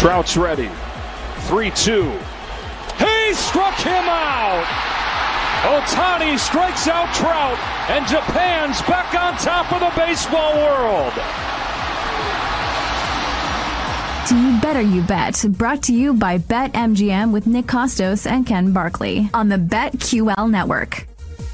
Trout's ready. 3 2. He struck him out! Ohtani strikes out Trout, and Japan's back on top of the baseball world. You Better You Bet, brought to you by BetMGM with Nick Kostos and Ken Barkley on the BetQL network.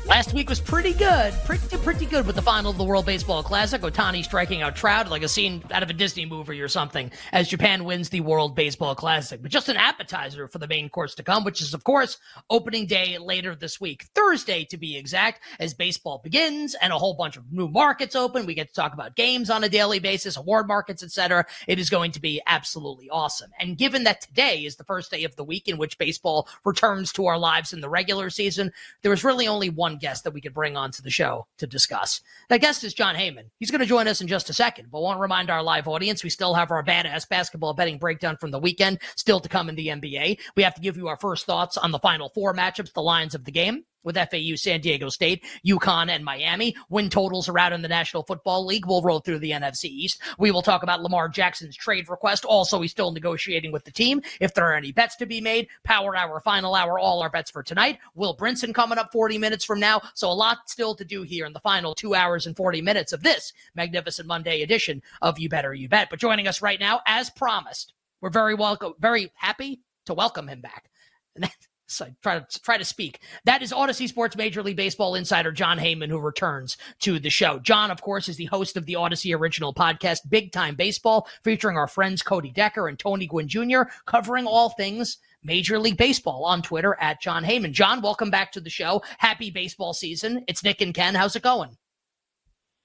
Last week was pretty good, pretty pretty good with the final of the World Baseball Classic. Ohtani striking out Trout like a scene out of a Disney movie or something as Japan wins the World Baseball Classic. But just an appetizer for the main course to come, which is of course opening day later this week, Thursday to be exact, as baseball begins and a whole bunch of new markets open. We get to talk about games on a daily basis, award markets, etc. It is going to be absolutely awesome. And given that today is the first day of the week in which baseball returns to our lives in the regular season, there is really only one guest that we could bring onto the show to discuss. That guest is Jon Heyman. He's going to join us in just a second, but want to remind our live audience we still have our badass basketball betting breakdown from the weekend still to come in the NBA. We have to give you our first thoughts on the final four matchups, the lines of the game with FAU, San Diego State, UConn, and Miami. Win totals are out in the National Football League. We'll roll through the NFC East. We will talk about Lamar Jackson's trade request. Also, he's still negotiating with the team. If there are any bets to be made, Power Hour, Final Hour, all our bets for tonight. Will Brinson coming up 40 minutes from now. So a lot still to do here in the final two hours and 40 minutes of this magnificent Monday edition of You Better You Bet. But joining us right now, as promised, we're very welcome, very happy to welcome him back. So try to try to speak. That is Audacy Sports Major League Baseball insider Jon Heyman, who returns to the show. Jon, of course, is the host of the Audacy original podcast, Big Time Baseball, featuring our friends Cody Decker and Tony Gwynn Jr., covering all things Major League Baseball on Twitter at Jon Heyman. Jon, welcome back to the show. Happy baseball season. It's Nick and Ken. How's it going?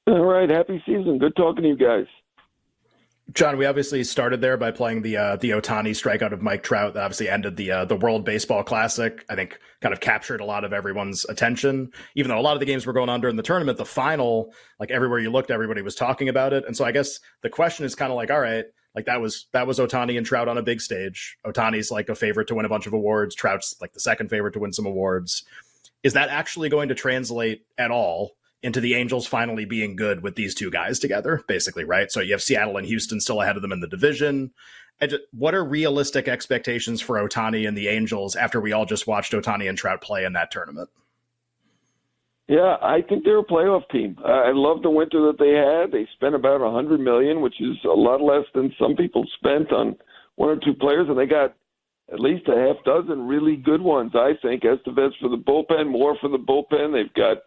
All right, happy season. Good talking to you guys. Jon, we obviously started there by playing the uh, the Ohtani strikeout of Mike Trout. That obviously ended the uh, the World Baseball Classic. I think kind of captured a lot of everyone's attention. Even though a lot of the games were going on during the tournament, the final, like everywhere you looked, everybody was talking about it. And so I guess the question is kind of like, all right, like that was that was Ohtani and Trout on a big stage. Ohtani's like a favorite to win a bunch of awards. Trout's like the second favorite to win some awards. Is that actually going to translate at all into the Angels finally being good with these two guys together, basically, right? So you have Seattle and Houston still ahead of them in the division. What are realistic expectations for Ohtani and the Angels after we all just watched Ohtani and Trout play in that tournament? Yeah, I think they're a playoff team. I love the winter that they had. They spent about a hundred million, which is a lot less than some people spent on one or two players, and they got at least a half dozen really good ones. I think Estevez for the bullpen, more for the bullpen. They've got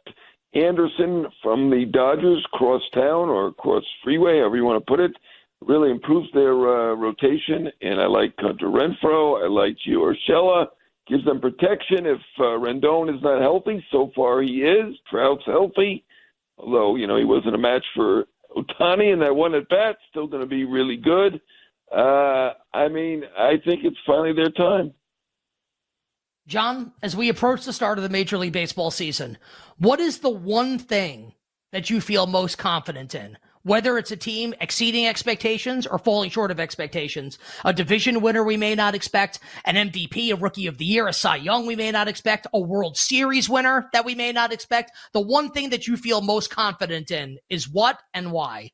Anderson from the Dodgers cross town or cross freeway, however you want to put it, really improves their uh, rotation. And I like Hunter Renfroe. I like Gio Urshela. Gives them protection if uh, Rendon is not healthy. So far, he is. Trout's healthy, although you know he wasn't a match for Ohtani, and that one at bat still going to be really good. Uh, I mean, I think it's finally their time. Jon, as we approach the start of the Major League Baseball season, what is the one thing that you feel most confident in? Whether it's a team exceeding expectations or falling short of expectations, a division winner we may not expect, an MVP, a rookie of the year, a Cy Young we may not expect, a World Series winner that we may not expect. The one thing that you feel most confident in is what and why?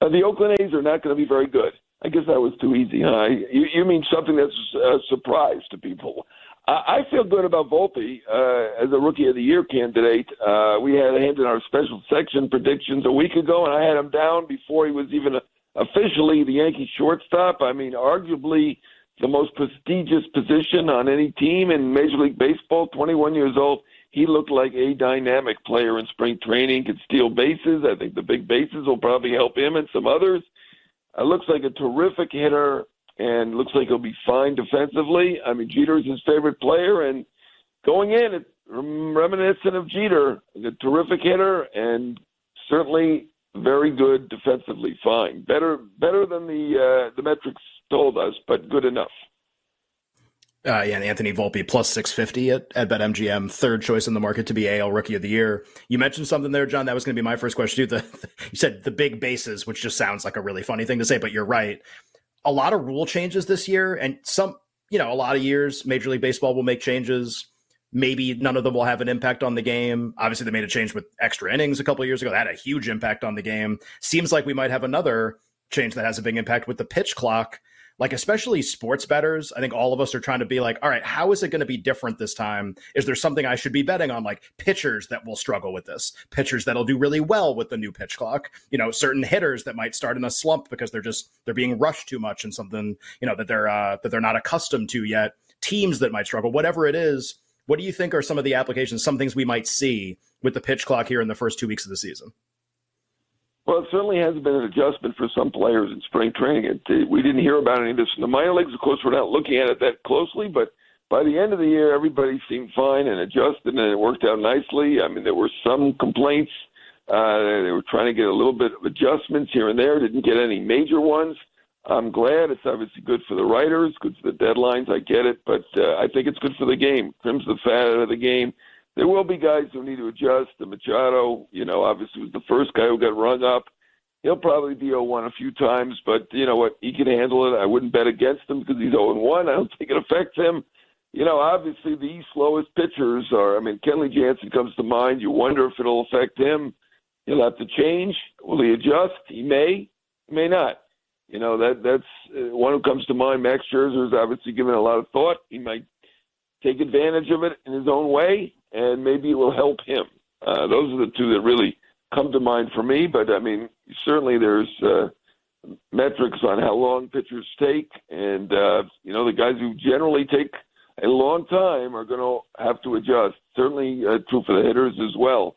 Uh, the Oakland A's are not going to be very good. I guess that was too easy, huh? You, you mean something that's a surprise to people. I, I feel good about Volpe uh, as a Rookie of the Year candidate. Uh, we had him in our special section predictions a week ago, and I had him down before he was even officially the Yankee shortstop. I mean, arguably the most prestigious position on any team in Major League Baseball, 21 years old. He looked like a dynamic player in spring training, could steal bases. I think the big bases will probably help him and some others. Uh, looks like a terrific hitter and looks like he'll be fine defensively. I mean, Jeter's his favorite player, and going in, it's reminiscent of Jeter, a terrific hitter and certainly very good defensively. Fine, better better than the uh, the metrics told us, but good enough. Uh, yeah, and Anthony Volpe plus 650 at, at BetMGM, third choice in the market to be AL Rookie of the Year. You mentioned something there, Jon. That was going to be my first question. The, the, you said the big bases, which just sounds like a really funny thing to say, but you're right. A lot of rule changes this year, and some, you know, a lot of years, Major League Baseball will make changes. Maybe none of them will have an impact on the game. Obviously, they made a change with extra innings a couple years ago. That had a huge impact on the game. Seems like we might have another change that has a big impact with the pitch clock like especially sports betters i think all of us are trying to be like all right how is it going to be different this time? Is there something i should be betting on? Like pitchers that will struggle with this pitchers that'll do really well with the new pitch clock you know certain hitters that might start in a slump because they're just they're being rushed too much and something you know that they're uh, that they're not accustomed to yet. Teams that might struggle whatever it is what do you think are some of the applications some things we might see with the pitch clock here in the first two weeks of the season well, it certainly has been an adjustment for some players in spring training. It, it, we didn't hear about any of this in the minor leagues. Of course, we're not looking at it that closely, but by the end of the year, everybody seemed fine and adjusted, and it worked out nicely. I mean, there were some complaints. Uh, they were trying to get a little bit of adjustments here and there. Didn't get any major ones. I'm glad. It's obviously good for the writers, good for the deadlines. I get it, but uh, I think it's good for the game. Trims the fat out of the game there will be guys who need to adjust. The Machado, you know, obviously was the first guy who got rung up. He'll probably be 0-1 a few times, but you know what? He can handle it. I wouldn't bet against him because he's 0-1. I don't think it affects him. You know, obviously the slowest pitchers are. I mean, Kenley Jansen comes to mind. You wonder if it'll affect him. He'll have to change. Will he adjust? He may. He may not. You know that that's uh, one who comes to mind. Max Scherzer is obviously given a lot of thought. He might take advantage of it in his own way and maybe it will help him. Uh, those are the two that really come to mind for me. But I mean, certainly there's uh, metrics on how long pitchers take, and uh, you know the guys who generally take a long time are going to have to adjust. Certainly uh, true for the hitters as well.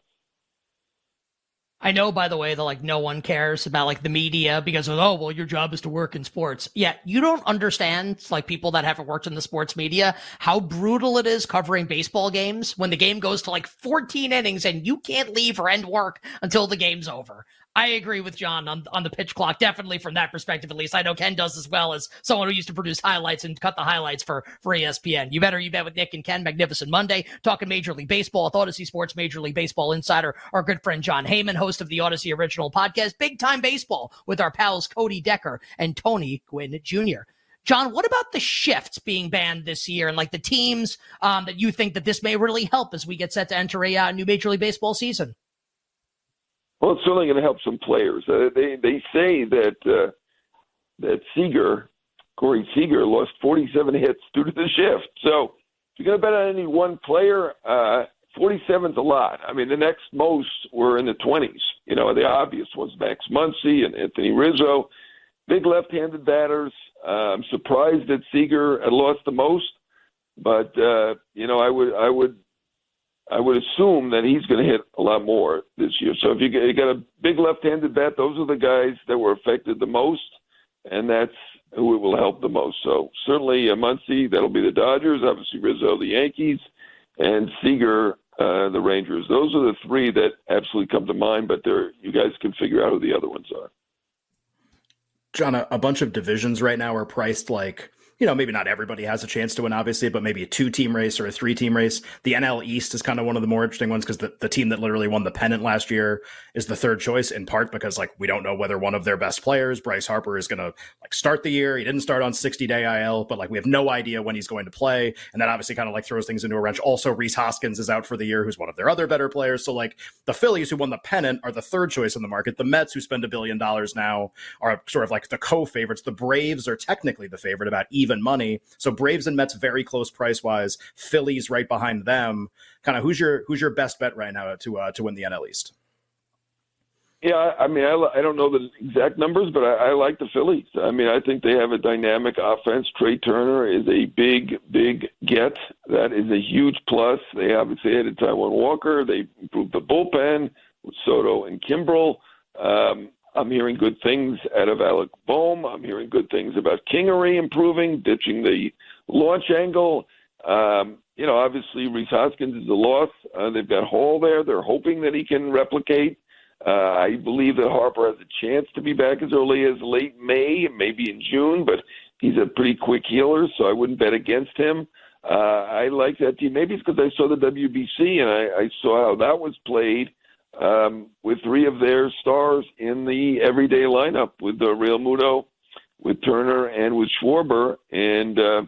I know, by the way, that like no one cares about like the media because of, oh, well, your job is to work in sports. Yeah, you don't understand, like people that haven't worked in the sports media, how brutal it is covering baseball games when the game goes to like 14 innings and you can't leave or end work until the game's over. I agree with Jon on on the pitch clock. Definitely from that perspective, at least. I know Ken does as well as someone who used to produce highlights and cut the highlights for for ESPN. You better you bet with Nick and Ken. Magnificent Monday, talking Major League Baseball with Audacy Sports Major League Baseball Insider. Our good friend Jon Heyman, host of the Audacy Original Podcast, Big Time Baseball with our pals Cody Decker and Tony Gwynn Jr. Jon, what about the shifts being banned this year and like the teams um, that you think that this may really help as we get set to enter a uh, new Major League Baseball season? Well, it's certainly going to help some players. Uh, they they say that uh, that Seager, Corey Seager, lost 47 hits due to the shift. So if you're going to bet on any one player, uh, 47's a lot. I mean, the next most were in the 20s. You know, the obvious ones: Max Muncy and Anthony Rizzo, big left-handed batters. Uh, I'm surprised that Seager had lost the most, but uh, you know, I would I would I would assume that he's going to hit a lot more this year. So if you, got a big left-handed bat, those are the guys that were affected the most, and that's who it will help the most. So certainly uh, Muncy, that'll be the Dodgers. Obviously Rizzo, the Yankees, and Seager, uh, the Rangers. Those are the three that absolutely come to mind. But there, you guys can figure out who the other ones are. Jon, a bunch of divisions right now are priced like you know, maybe not everybody has a chance to win, obviously, but maybe a two team race or a three team race. The NL East is kind of one of the more interesting ones because the, the team that literally won the pennant last year is the third choice in part because like we don't know whether one of their best players, Bryce Harper, is going to like start the year. He didn't start on 60 day IL, but like we have no idea when he's going to play. And that obviously kind of like throws things into a wrench. Also, Rhys Hoskins is out for the year, who's one of their other better players. So like the Phillies who won the pennant are the third choice in the market. The Mets who spend a billion dollars now are sort of like the co favorites. The Braves are technically the favorite about even money. So Braves and Mets very close price wise. Phillies right behind them. Kind of who's your who's your best bet right now to uh, to win the NL East? Yeah, I mean, I, I don't know the exact numbers, but I, I like the Phillies. I mean, I think they have a dynamic offense. Trey Turner is a big, big get. That is a huge plus. They obviously added Taijuan Walker. They improved the bullpen with Soto and Kimbrel. Um, I'm hearing good things out of Alec Bohm. I'm hearing good things about Kingery improving, ditching the launch angle. Um, you know, obviously Rhys Hoskins is a loss. Uh, they've got Hall there. They're hoping that he can replicate. Uh, I believe that Harper has a chance to be back as early as late May, maybe in June, but he's a pretty quick healer, so I wouldn't bet against him. Uh, I like that team. Maybe it's because I saw the WBC and I, I saw how that was played um, with three of their stars in the everyday lineup with the uh, Realmuto, with Turner, and with Schwarber. And, uh,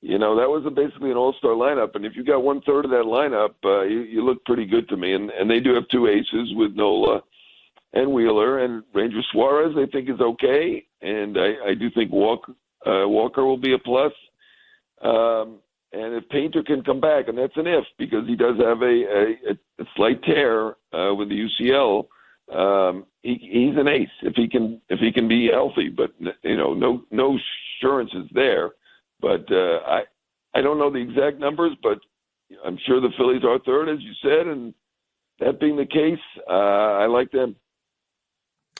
you know, that was a, basically an all star lineup. And if you got one third of that lineup, uh, you, you look pretty good to me. And, and they do have two aces with Nola and Wheeler and Ranger Suarez. I think is okay, and I, I do think Walker uh, Walker will be a plus. Um, and if Painter can come back, and that's an if because he does have a a, a slight tear uh, with the UCL. Um, he, he's an ace if he can if he can be healthy, but you know no no assurances there. But uh, I I don't know the exact numbers, but I'm sure the Phillies are third, as you said, and that being the case, uh, I like them.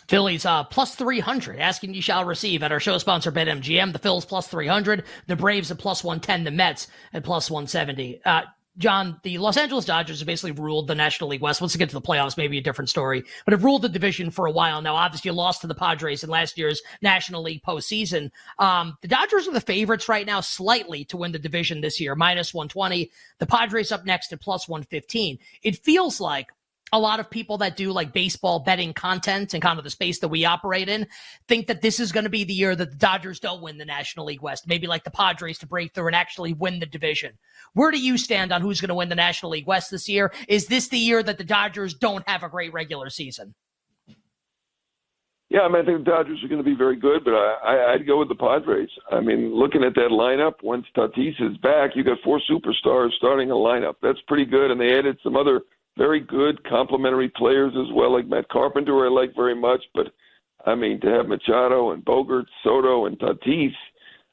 Phillies uh, plus 300, asking you shall receive at our show sponsor BetMGM. The Phillies plus 300, the Braves at plus 110, the Mets at plus 170. Uh, Jon, the Los Angeles Dodgers have basically ruled the National League West. Once we get to the playoffs, maybe a different story, but have ruled the division for a while now. Obviously, lost to the Padres in last year's National League postseason. Um, the Dodgers are the favorites right now, slightly to win the division this year, minus 120. The Padres up next at plus 115. It feels like a lot of people that do like baseball betting content and kind of the space that we operate in think that this is going to be the year that the Dodgers don't win the National League West, maybe like the Padres to break through and actually win the division. Where do you stand on who's going to win the National League West this year? Is this the year that the Dodgers don't have a great regular season? Yeah, I mean, I think the Dodgers are going to be very good, but I, I, I'd go with the Padres. I mean, looking at that lineup, once Tatis is back, you got four superstars starting a lineup. That's pretty good, and they added some other very good complementary players as well, like Matt Carpenter, I like very much. But I mean, to have Machado and Bogart, Soto, and Tatis,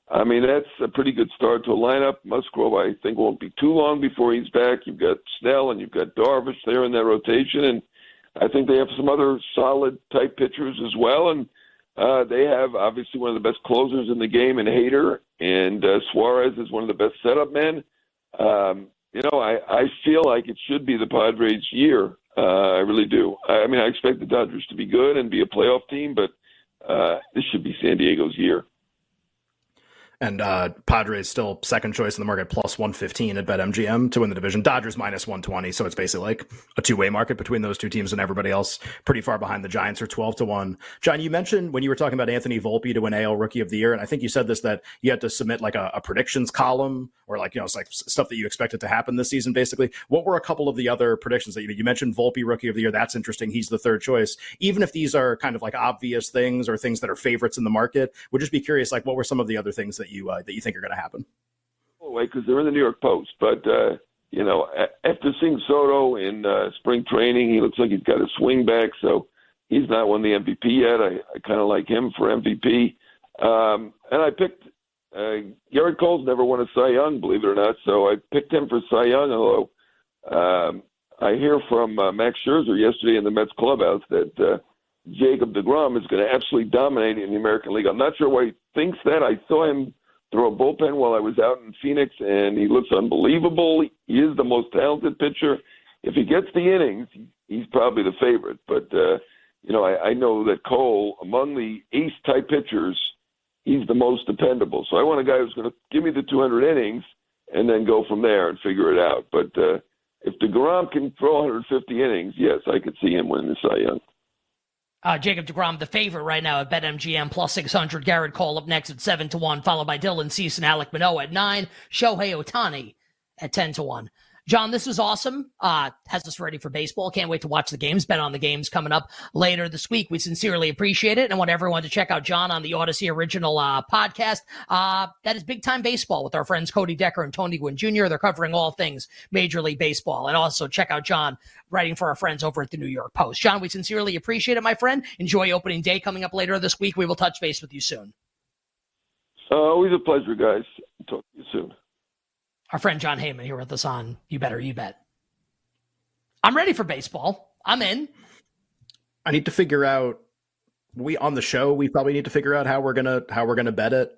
I mean, that's a pretty good start to a lineup. Musgrove, I think, won't be too long before he's back. You've got Snell and you've got Darvish there in that rotation, and I think they have some other solid type pitchers as well. And uh, they have obviously one of the best closers in the game in Hader, and uh, Suarez is one of the best setup men. Um, you know, I, I feel like it should be the Padres' year. Uh, I really do. I, I mean, I expect the Dodgers to be good and be a playoff team, but uh, this should be San Diego's year. And uh, Padres still second choice in the market, plus 115 at BetMGM to win the division. Dodgers minus 120. So it's basically like a two way market between those two teams and everybody else pretty far behind. The Giants are 12 to 1. Jon, you mentioned when you were talking about Anthony Volpe to win AL Rookie of the Year, and I think you said this that you had to submit like a, a predictions column or like, you know, it's like stuff that you expected to happen this season, basically. What were a couple of the other predictions that you? You mentioned Volpe Rookie of the Year. That's interesting. He's the third choice. Even if these are kind of like obvious things or things that are favorites in the market, would just be curious, like, what were some of the other things that you, uh, that you think are going to happen. Way because they're in the New York Post, but uh, you know, after seeing Soto in uh, spring training, he looks like he's got a swing back, so he's not won the MVP yet. I, I kind of like him for MVP, um, and I picked uh, Gerrit Cole's never won a Cy Young, believe it or not, so I picked him for Cy Young. Although um, I hear from uh, Max Scherzer yesterday in the Mets clubhouse that uh, Jacob DeGrom is going to absolutely dominate in the American League. I'm not sure why he thinks that. I saw him throw a bullpen while I was out in Phoenix, and he looks unbelievable. He is the most talented pitcher. If he gets the innings, he's probably the favorite. But uh, you know, I, I know that Cole, among the ace type pitchers, he's the most dependable. So I want a guy who's going to give me the 200 innings and then go from there and figure it out. But uh, if Degrom can throw 150 innings, yes, I could see him winning the Cy Young. Uh, Jacob DeGrom, the favorite right now at BetMGM, plus 600. Gerrit Cole up next at 7 to 1, followed by Dylan Cease and Alek Manoah at 9. Shohei Ohtani at 10 to 1. Jon, this was awesome. Uh, has us ready for baseball. Can't wait to watch the games. Bet on the games coming up later this week. We sincerely appreciate it and I want everyone to check out Jon on the Audacy original uh, podcast. Uh, that is big time baseball with our friends Cody Decker and Tony Gwynn Jr. They're covering all things Major League Baseball. And also check out Jon writing for our friends over at the New York Post. Jon, we sincerely appreciate it, my friend. Enjoy opening day coming up later this week. We will touch base with you soon. Always a pleasure, guys. Talk to you soon our friend Jon Heyman here with us on You Better You Bet. I'm ready for baseball. I'm in. I need to figure out we on the show we probably need to figure out how we're gonna how we're gonna bet it.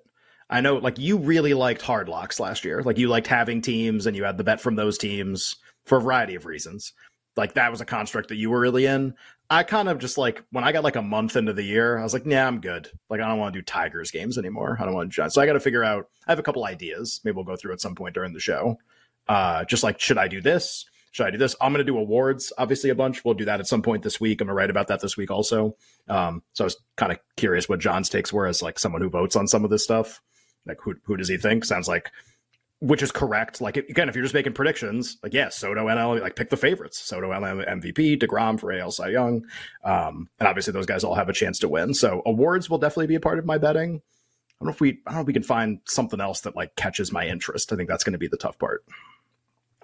I know like you really liked hard locks last year. Like you liked having teams and you had the bet from those teams for a variety of reasons. Like that was a construct that you were really in. I kind of just like when I got like a month into the year, I was like, "Yeah, I'm good. Like I don't want to do Tigers games anymore. I don't want to." So I got to figure out. I have a couple ideas. Maybe we'll go through at some point during the show. Uh, just like, should I do this? Should I do this? I'm going to do awards, obviously a bunch. We'll do that at some point this week. I'm going to write about that this week also. Um, so I was kind of curious what Jon's takes were as like someone who votes on some of this stuff. Like who who does he think? Sounds like which is correct. Like again, if you're just making predictions, like yeah, Soto NL, like pick the favorites. Soto NL MVP, Degrom for AL Cy Young, um, and obviously those guys all have a chance to win. So awards will definitely be a part of my betting. I don't know if we, I don't know if we can find something else that like catches my interest. I think that's going to be the tough part.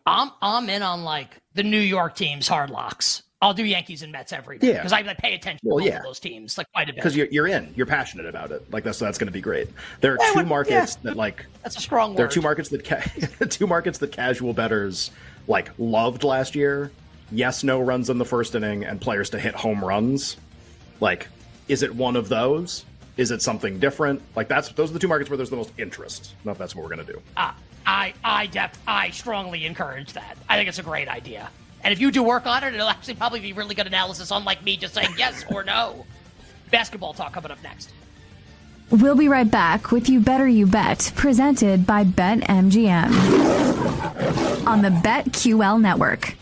I'm I'm in on like the New York teams hard locks. I'll do Yankees and Mets every day Yeah. because I like, pay attention Well, to both yeah. of those teams like quite a bit. because you're, you're in, you're passionate about it. Like that's that's going to be great. There are Yeah, two markets that like That's a strong word. there are two markets that ca- two markets that casual betters like loved last year. Yes, no runs in the first inning and players to hit home runs. Like, is it one of those? Is it something different? Like that's those are the two markets where there's the most interest. If that's what we're gonna do. Ah, I I def I strongly encourage that. I think it's a great idea. And if you do work on it, it'll actually probably be really good analysis, unlike me just saying yes or no. Basketball talk coming up next. We'll be right back with You Better You Bet, presented by BetMGM on the BetQL network.